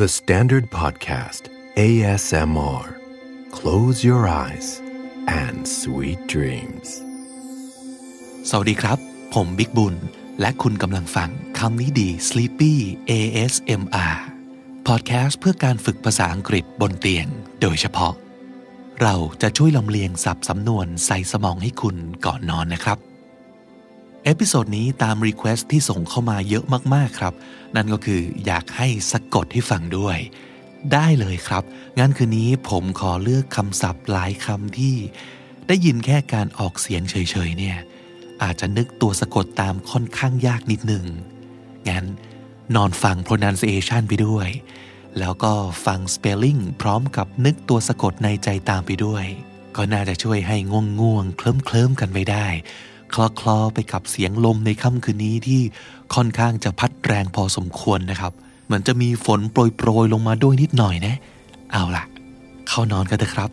The Standard Podcast ASMR Close your eyes and sweet dreams สวัสดีครับ ผมบิ๊กบุญ และคุณกำลังฟังคำนี้ดี Sleepy ASMR Podcast เพื่อการฝึกภาษาอังกฤษบนเตียงโดยเฉพาะ เราจะช่วยลำเลียงสับสำนวนใส่สมองให้คุณก่อนนอนนะครับ เอพิโซดนี้ตามรีเควสที่ส่งเข้ามาเยอะมากๆครับ นั่นก็คืออยากให้สะกดให้ฟังด้วย ได้เลยครับ งั้นคืนนี้ผมขอเลือกคำศัพท์หลายคำที่ ได้ยินแค่การออกเสียงเฉยๆเนี่ย อาจจะนึกตัวสะกดตามค่อนข้างยากนิดหนึ่งงั้น นอนฟัง pronunciation ไปด้วย แล้วก็ฟัง spelling พร้อมกับนึกตัวสะกดในใจตามไปด้วย ก็น่าจะช่วยให้ง่วงง่วงเคลิ้มเคลิ้มกันไปได้ คลอคลอไปกับเสียงลมในค่ำคืนนี้ที่ค่อนข้างจะพัดแรงพอสมควรนะครับ เหมือนจะมีฝนโปรยโปรยลงมาด้วยนิดหน่อยนะ เอาล่ะ เข้านอนกันเถอะครับ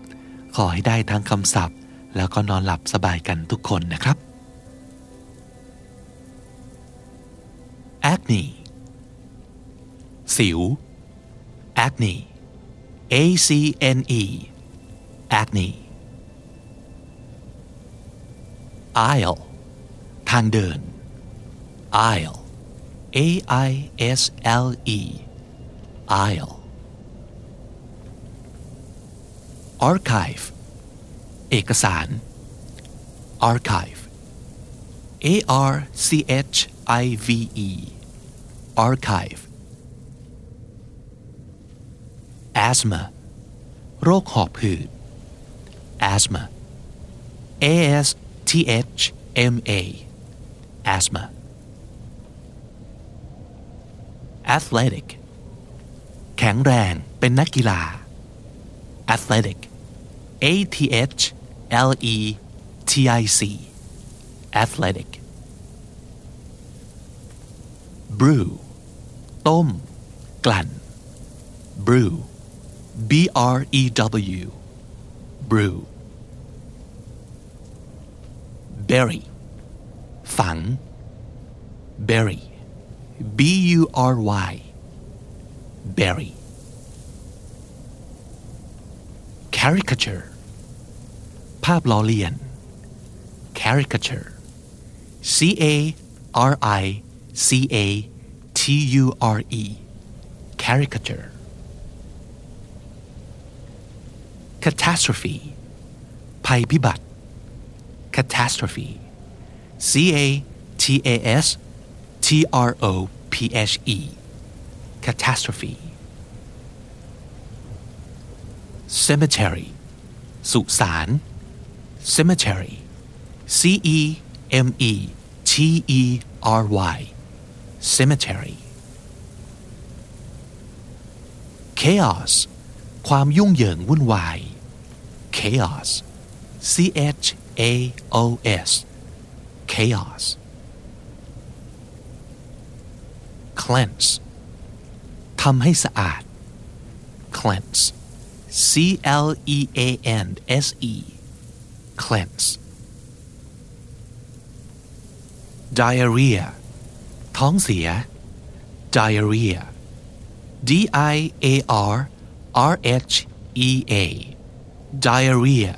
ขอให้ได้ทั้งคำศัพท์ แล้วก็นอนหลับสบายกันทุกคนนะครับ acne สิว acne a c n e acne aisle ทางเดิน aisle a i s l e aisle archive เอกสาร archive a r c h i v e archive asthma โรคหอบหืด asthma a s t h m a asthma athletic แข็งแรงเป็นนักกีฬา athletic a t h l e t i c athletic brew ต้ม กลั่น brew b r e w brew bury ฝัง bury b u r y bury caricature ภาพล้อเลียน caricature c a r i c a t u r e caricature catastrophe ภัยพิบัติ catastrophe C a t a s t r o p h e catastrophe cemetery สุสาน cemetery c e m e t e r y cemetery chaos ความยุ่งเหยิงวุ่นวาย chaos c h a o s chaos cleanse ทำให้สะอาด cleanse c l e a n s e cleanse diarrhea ท้องเสีย diarrhea d i a r r h e a diarrhea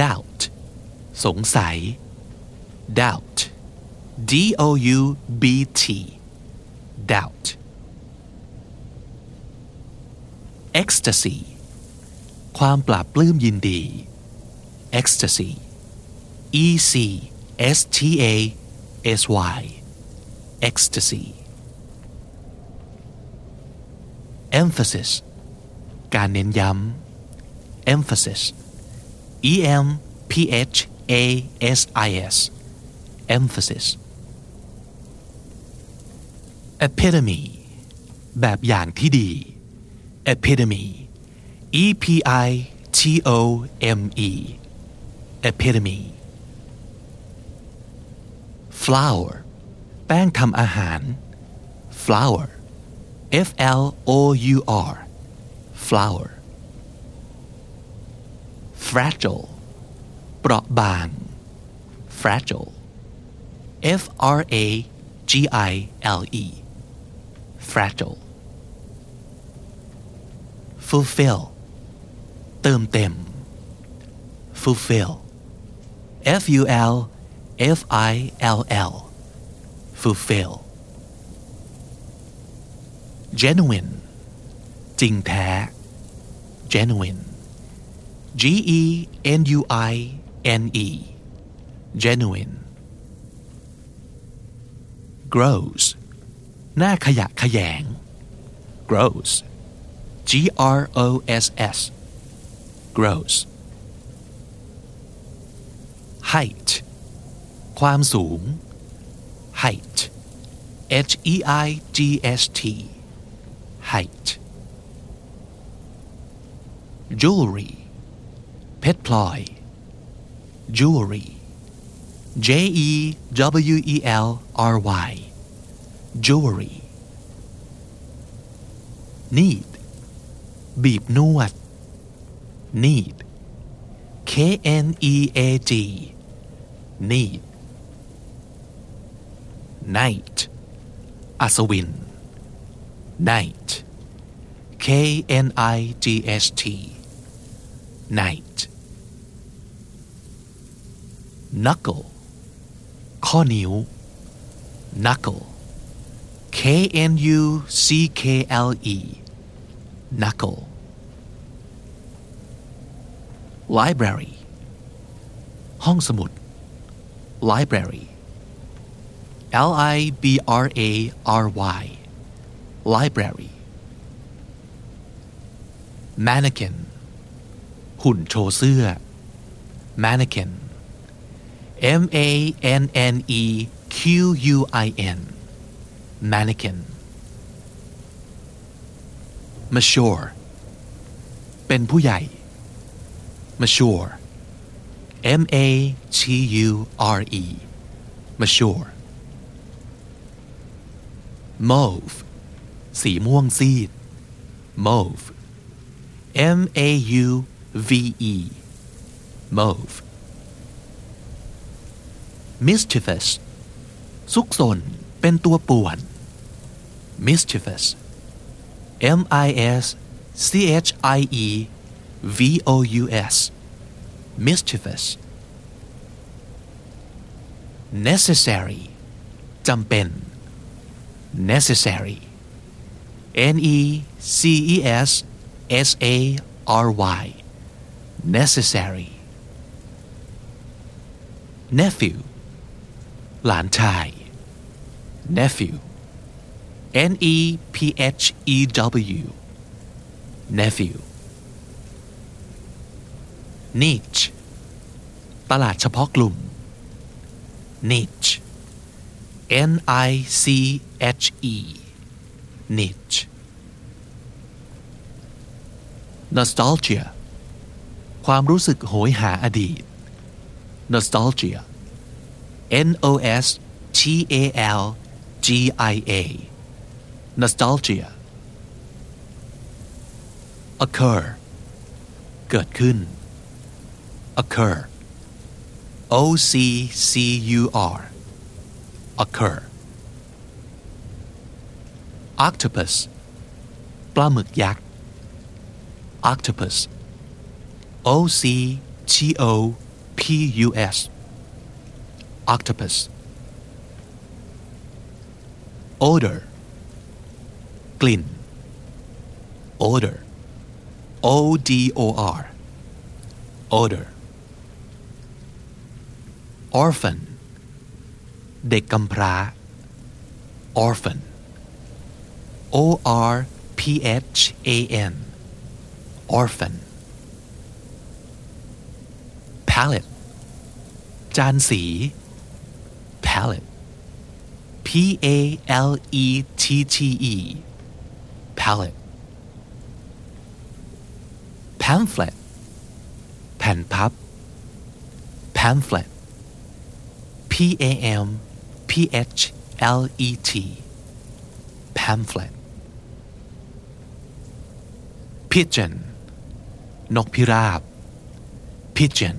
doubt สงสัย doubt d o u b t doubt ecstasy ความปราบปลื้มยินดี ecstasy e c s t a s y ecstasy emphasis การเน้นย้ำ emphasis e m p h a s i s emphasis epitome แบบอย่างที่ดี epitome e p i t o m e epitome flour แป้งทำอาหาร flour F L O U R flour fragile เปราะบาง fragile F R A G I L E fragile fulfill เติมเต็ม fulfill f u l f i l l fulfill genuine จริงแท้ genuine G E N U I N E genuine grows หน้าขยะขยง grows G R O S S grows height ความสูง height H E I G S T height jewelry เพชรพลอย Jewelry. J E W E L R Y. Jewelry. Knead. บีบนวด Knead. K N E A D. Knead. Knight. Aswin. Knight. K N I G H T. Knight knuckle ข้อนิ้ว knuckle K N U C K L E knuckle library ห้องสมุด library L I B R A R Y library mannequin หุ่นโชว์เสื้อ mannequin M A N N E Q U I N mannequin mature เป็นผู้ใหญ่ mature M A T U R E mature mauve สีม่วงซีด mauve M A U V E mauve mischievous ซุกซนเป็นตัวป่วน mischievous M I S C H I E V O U S mischievous necessary จำเป็น necessary N E C E S S A R Y necessary nephew หลานชาย nephew N E P H E W nephew niche ตลาดเฉพาะกลุ่ม niche N I C H E niche nostalgia ความรู้สึกโหยหาอดีต nostalgia N O S T A L G I A nostalgia occur เกิดขึ้น occur O C C U R occur octopus ปลาหมึกยักษ์ octopus O C T O P U S octopus odor กลิ่น odor O D O R odor orphan เด็กกำพร้า orphan O R P H A N orphan palette จานสี palette P A L E T T E palette pamphlet แผ่นพับ pamphlet P A M P H L E T pamphlet pigeon นกพิราบ pigeon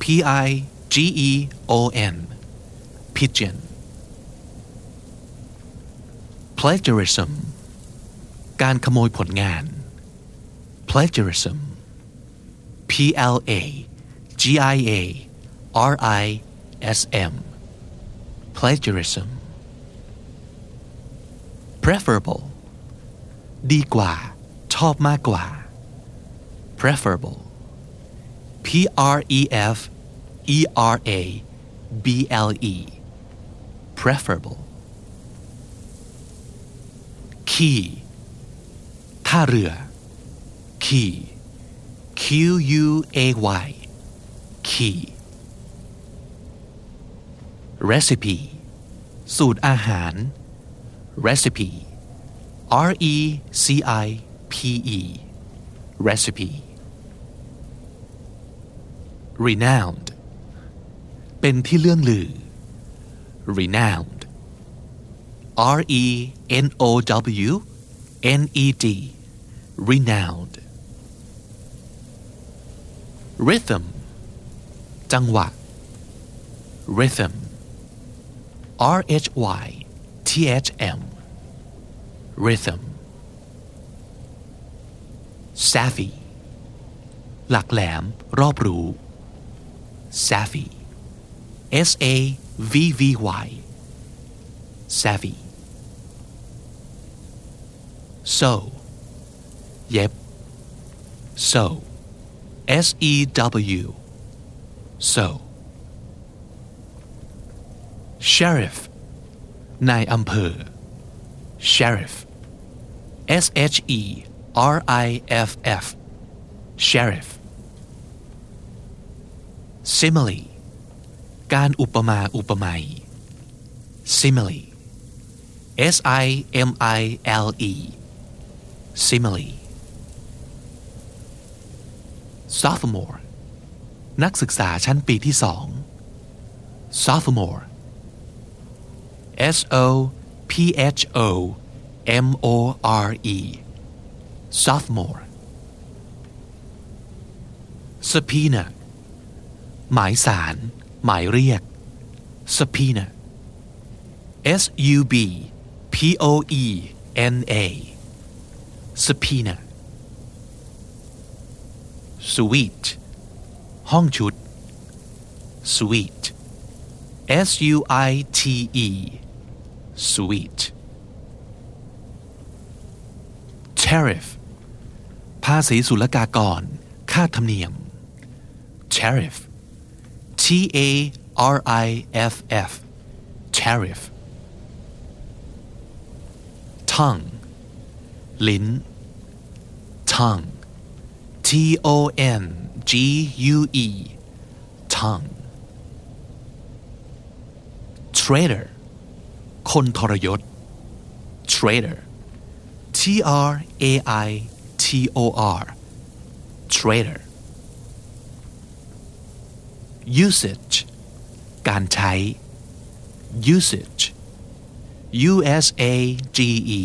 P I G E O N pigeon plagiarism การขโมยผลงาน plagiarism P L A G I A R I S M plagiarism preferable ดีกว่า ชอบมากกว่า preferable P R E F E R A B L E preferable key ท่าเรือ key Q U A Y key recipe สูตรอาหาร recipe R E C I P E recipe renowned เป็นที่เลื่องลือ renowned. R E N O W N E D. Renowned. Rhythm. จังหวะ rhythm. R H Y T H M. Rhythm. Savvy. หลักแหลมรอบรู้ savvy. S A VVY. Savvy. Sew. Yep. Sew. S E W. Sew. Sheriff. นายอำเภอ sheriff S H E R I F F sheriff simile การอุปมาอุปไมย simile S I M I L E simile sophomore นักศึกษาชั้นปีที่สอง sophomore S O P H O M O R E sophomore subpoena หมายสาร หมายเรียก subpoena S U B P O E N A subpoena suite ห้องชุด suite S U I T E suite tariff ภาษีศุลกากร ค่าธรรมเนียม tariff T A R I F F tariff tongue ลิ้น tongue T O N G U E tongue traitor คนทรยศ traitor T R A I T O R traitor usage การใช้ usage U S A G E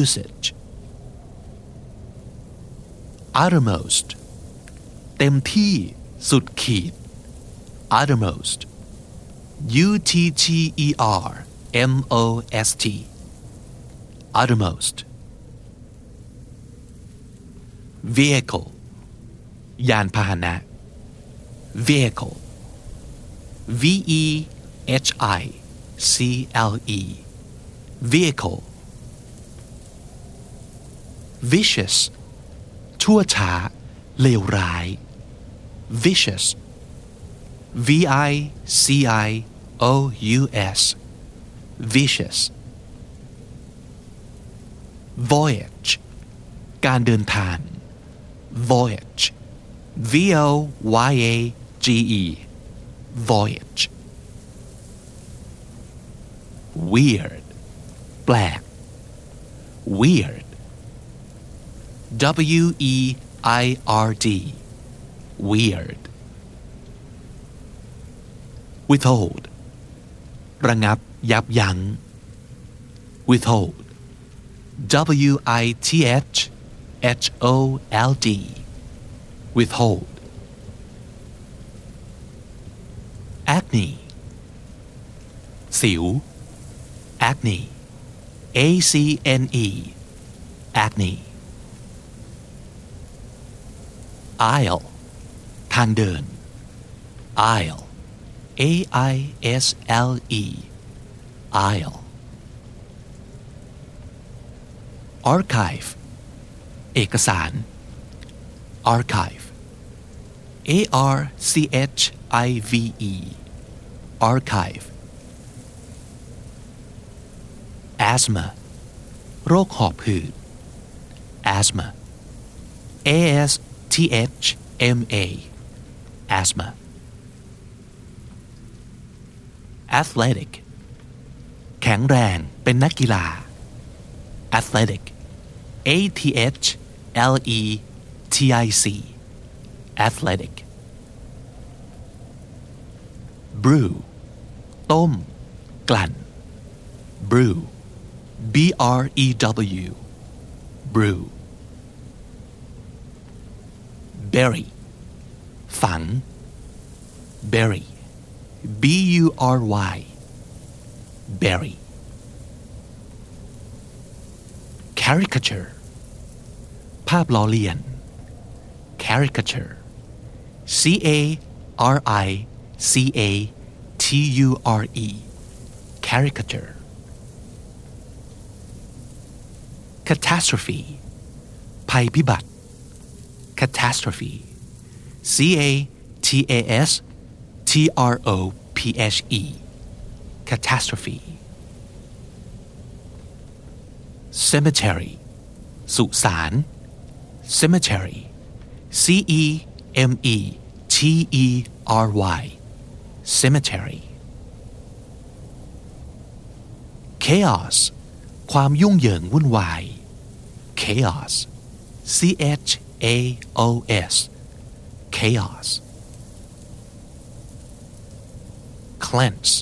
usage uttermost เต็มที่สุดขีด uttermost U T T E R M O S T uttermost vehicle ยานพาหนะ vehicle V E H I C L E vehicle vicious ชั่วช้า เลวร้าย vicious V I C I O U S vicious voyage การเดินทาง voyage V O Y A G E voyage weird แปลก weird W E I R D weird withhold ระงับยับยั้ง withhold W I T H H O L D withhold Acne สิว acne A C N E acne aisle ทางเดิน aisle A I S L E aisle archive เอกสาร archive A R C H I V E archive asthma โรคหอบหืด asthma A S T H M A asthma athletic แข็งแรงเป็นนักกีฬา athletic A T H L E T I C athletic brew ต้ม กลั่น brew B R E W brew bury ฝัง bury B U R Y bury caricature ภาพล้อเลียน caricature C A R I C A T U R E caricature catastrophe ภัยพิบัติ catastrophe C A T A S T R O P H E catastrophe cemetery สุสาน cemetery C E M E T E R Y cemetery chaos ความยุ่งเหยิงวุ่นวาย chaos C H A O S chaos cleanse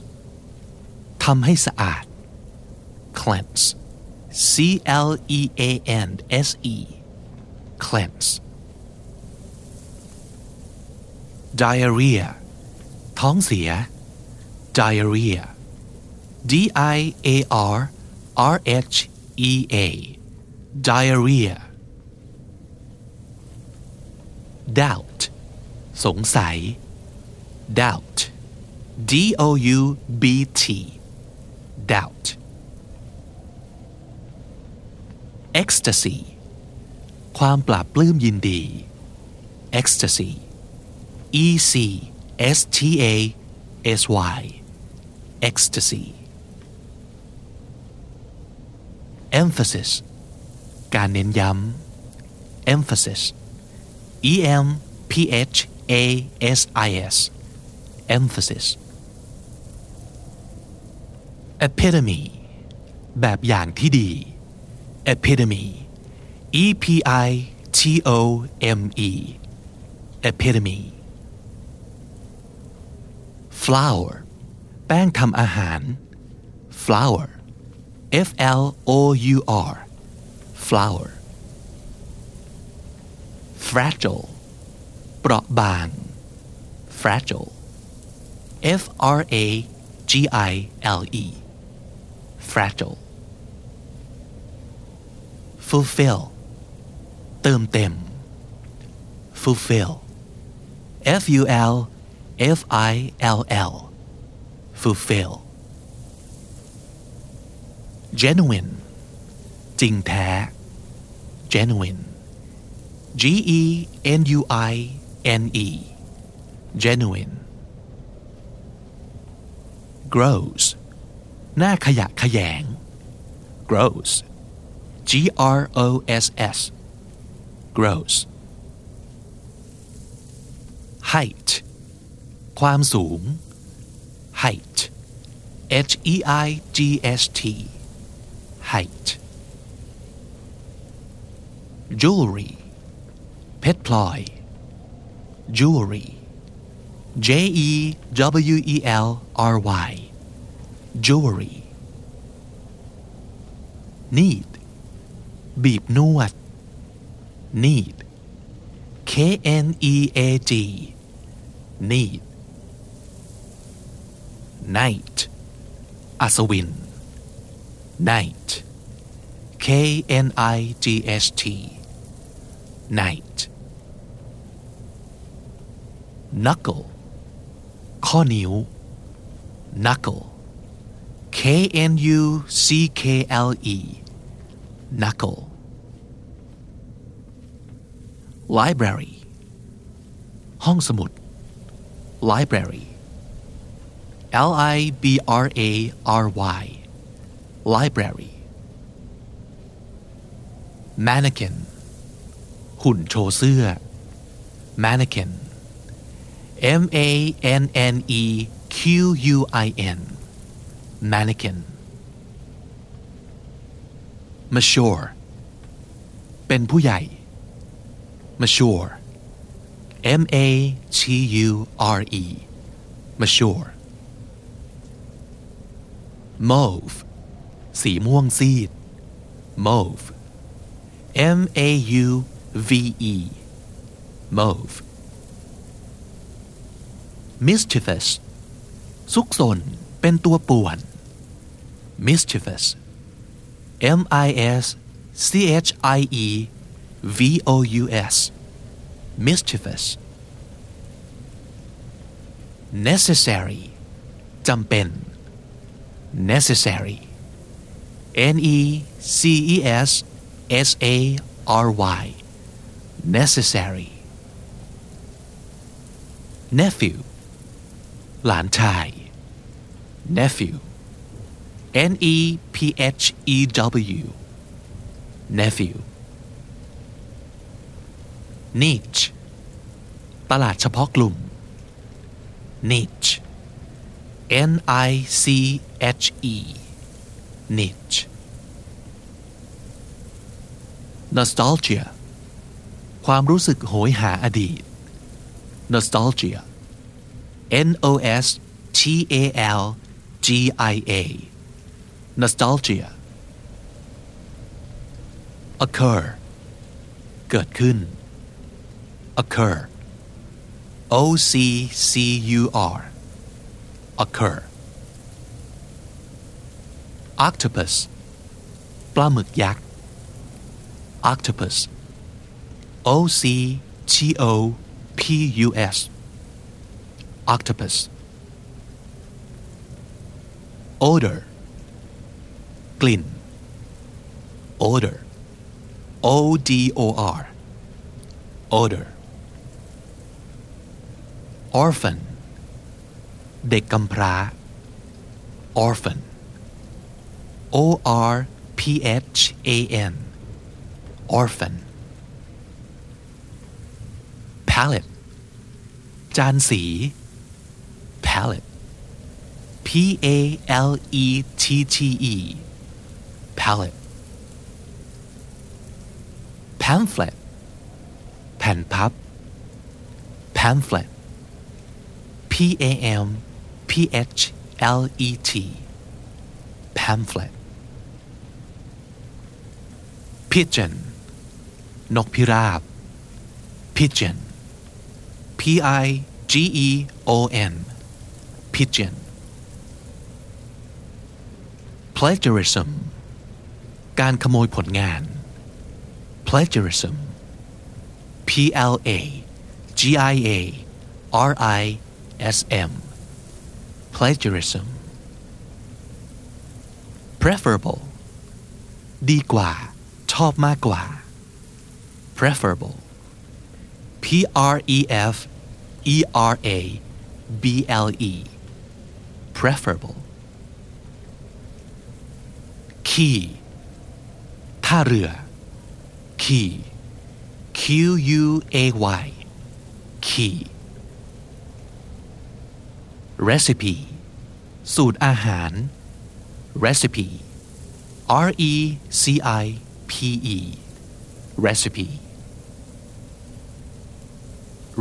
ทำให้สะอาด cleanse C L E A N S E cleanse diarrhea ท้องเสีย diarrhea D I A R R H E A diarrhea doubt สงสัย doubt D O U B T doubt ecstasy ความปราบปลื้มยินดี ecstasy E C S T A S Y ecstasy emphasis การเน้นย้ำ emphasis E M P H A S I S emphasis epitome แบบอย่างที่ดี epitome E P I T O M E epitome flour แป้งทำอาหาร flour F L O U R flour fragile เปราะบาง fragile F R A G I L E fragile fulfill เติมเต็ม fulfill F U L F I L L fulfill genuine จริงแท้ genuine G E N U I N E genuine grows หน้าขยะขยง grows G R O S S grows height ความสูง height H E I G S T height jewelry เพชรพลอย jewelry J E W E L R Y jewelry need บีบนวด need K N E A G need knight อัศวิน knight K N I G H T. Knight knuckle. ข้อนิ้ว knuckle. K N U C K L E. Knuckle. Library. ห้องสมุด library. L I B R A R Y library mannequin หุ่นโชว์เสื้อ mannequin M A N N E Q U I N mannequin mature เป็นผู้ใหญ่ mature M A T U R E mature Mauve สีม่วงซีด mauve M A U V E mauve mischievous ซุกซนเป็นตัวป่วน mischievous M I S C H I E V O U S mischievous necessary จำเป็น necessary N E C E S S A R Y necessary nephew หลานชาย nephew N E P H E W nephew niche ตลาดเฉพาะกลุ่ม niche N I C H E niche nostalgia ความรู้สึกโหยหาอดีต nostalgia N O S T A L G I A nostalgia occur เกิดขึ้น occur O C C U R occur octopus ปลาหมึกยักษ์ octopus O C T O P U S octopus odor กลิ่น odor O D O R odor orphan เด็กกำพร้า orphan O R P H A N orphan palette จานสี palette P A L E T T E palette pamphlet แผ่นพับ pamphlet P A M P H L E T pamphlet Pigeon นกพิราบ pigeon P I G E O N pigeon plagiarism การขโมยผลงาน plagiarism P L A G I A R I S M plagiarism preferable ดีกว่า ชอบมากกว่า preferable P R E F E R A B L E preferable quay ท่าเรือ quay Q U A Y quay recipe สูตรอาหาร recipe R E C I P E recipe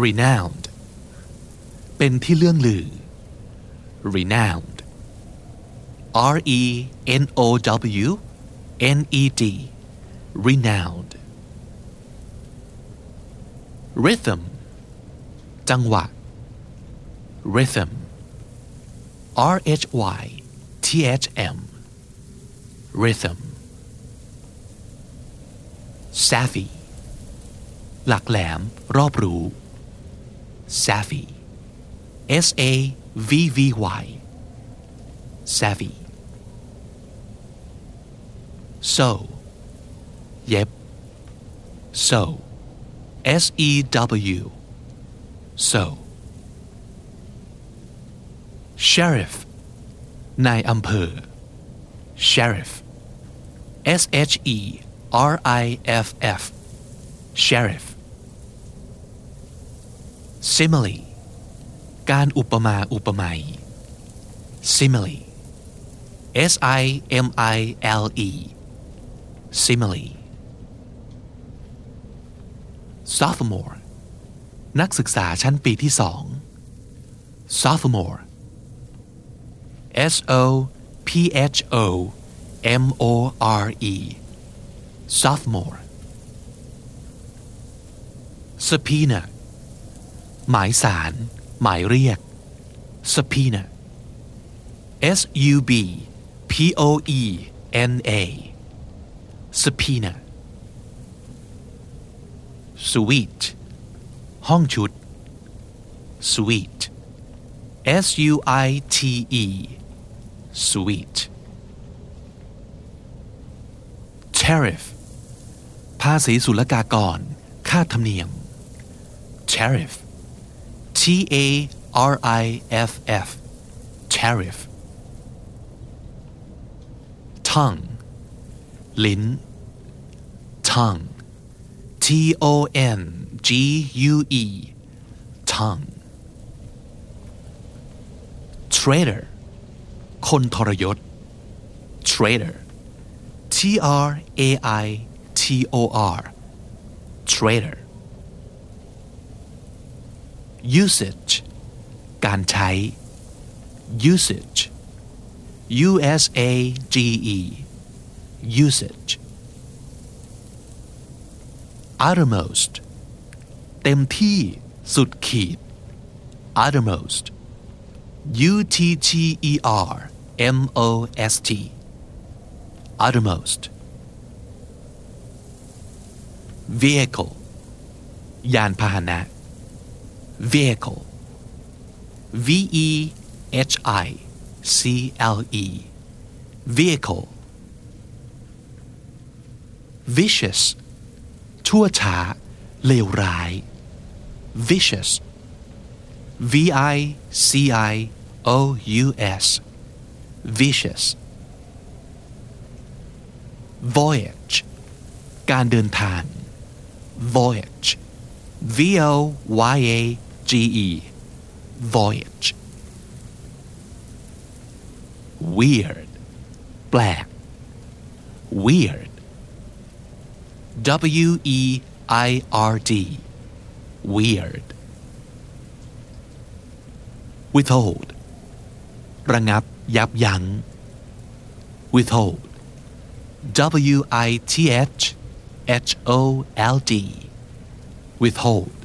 renowned เป็นที่เลื่องลือ renowned R E N O W N E D renowned rhythm จังหวะ rhythm R H Y T H M rhythm savvy หลักแหลม รอบรู. savvy S A V V Y. Savvy sew. เย็บ sew. S E W. Sew. Sheriff. นายอำเภอ sheriff. S H E R I F F sheriff simile การอุปมาอุปไมย simile S I M I L E simile sophomore นักศึกษาชั้นปีที่สอง sophomore S O P H O M O R E sophomore subpoena หมายสาร หมายเรียก subpoena S U B P O E N A subpoena suite ห้องชุด suite S U I T E suite tariff ภาษีศุลกากร ค่าธรรมเนียม tariff T A R I F F tariff tongue ลิ้น tongue T O N G U E tongue traitor คนทรยศ traitor T R A I T O R traitor usage การใช้ usage U S A G E usage uttermost เต็มที่สุดขีด uttermost U T T E R M O S T uttermost vehicle ยานพาหนะ vehicle V E H I C L E vehicle vicious ชั่วช้าเลวร้าย vicious V I C I O U S vicious voyage การเดินทาง voyage V O Y A G E voyage weird แปลก weird W E I R D weird withhold ระงับยับยั้ง withhold W I T H H O L D. Withhold